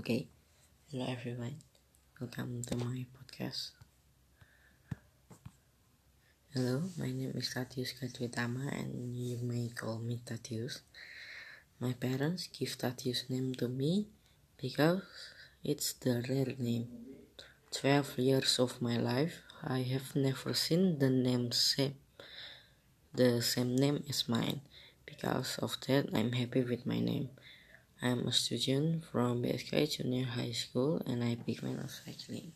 Okay, hello everyone. Welcome to my podcast. Hello, my name is Tatius Katwitama and you may call me Tatius. My parents give Tatius name to me because it's the rare name. 12 years of my life, I have never seen the name same the same name as mine. Because of that, I'm happy with my name. I'm a student from BSK Junior High School and I pick my cycling.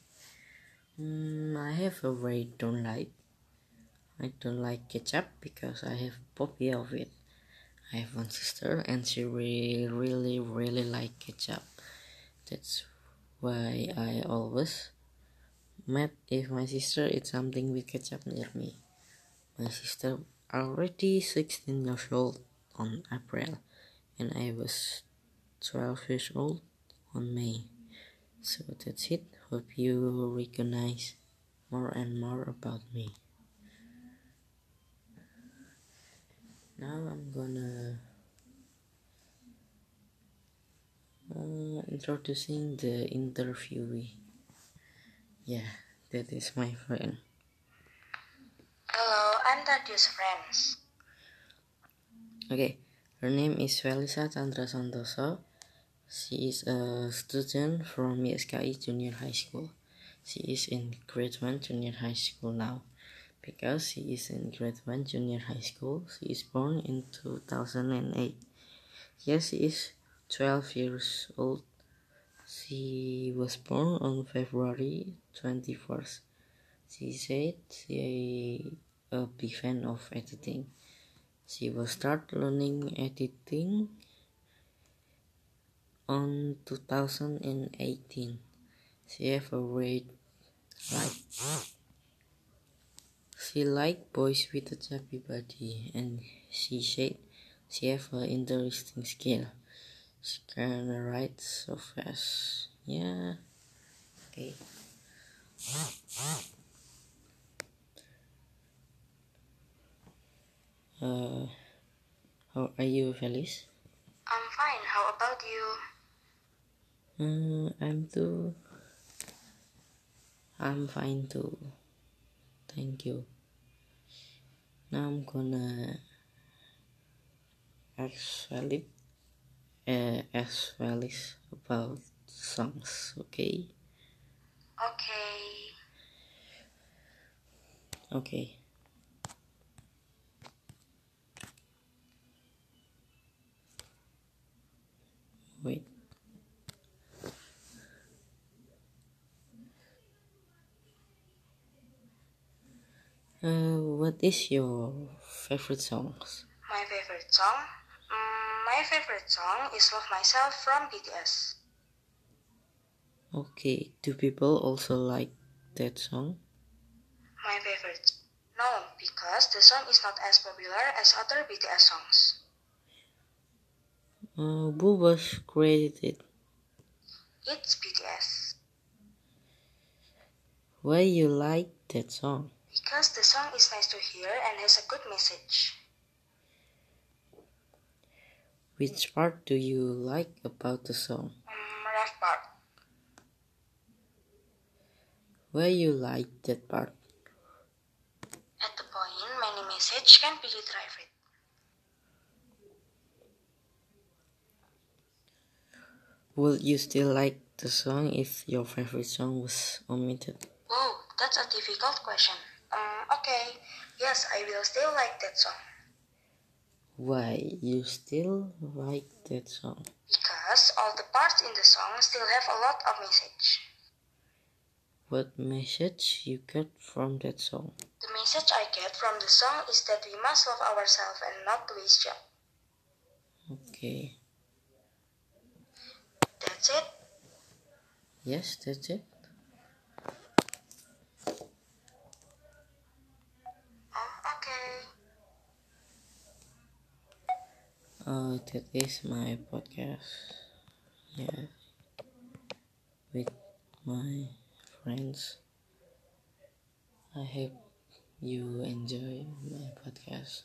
Mm, I have a very don't like. I don't like ketchup because I have phobia of it. I have one sister and she really, really, really like ketchup. That's why I always mad if my sister eats something with ketchup near me. My sister already 16 years old on April and I was 12 years old on May. So that's it. Hope you recognize more and more about me. Now I'm gonna uh, introducing the interviewee. Yeah, that is my friend. Hello, I'm Tatius friends. Okay, her name is Felisa Chandra Santoso. She is a student from YSKI Junior High School. She is in grade 1 junior high school now. Because she is in grade 1 junior high school, she is born in 2008. Yes, she is 12 years old. She was born on February 21st. She said she a big fan of editing. She will start learning editing on 2018. She have a great like she like boys with a chubby body and she said she have an interesting skill. She can write so fast. Yeah. Okay. Uh, how are you, Felice? I'm fine. How about you? Uh, I'm too. I'm fine too. Thank you. Now I'm gonna ask Felix, uh, ask Felix about songs. Okay. Okay. Okay. Uh, what is your favorite songs? My favorite song? Mm, my favorite song is Love Myself from BTS. Okay, do people also like that song? My favorite? No, because the song is not as popular as other BTS songs. Uh, who was created? It's BTS. Why you like that song? Because the song is nice to hear and has a good message. Which part do you like about the song? Mm, rough part. Why you like that part? At the point, many message can be retrieved. Would you still like the song if your favorite song was omitted? Oh, that's a difficult question. Okay. Yes, I will still like that song. Why you still like that song? Because all the parts in the song still have a lot of message. What message you get from that song? The message I get from the song is that we must love ourselves and not waste job. Okay. That's it. Yes, that's it. Oh, okay. Uh, that is my podcast. Yeah, with my friends. I hope you enjoy my podcast.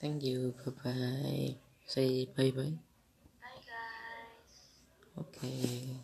Thank you. Bye bye. Say bye bye. Bye, guys. Okay.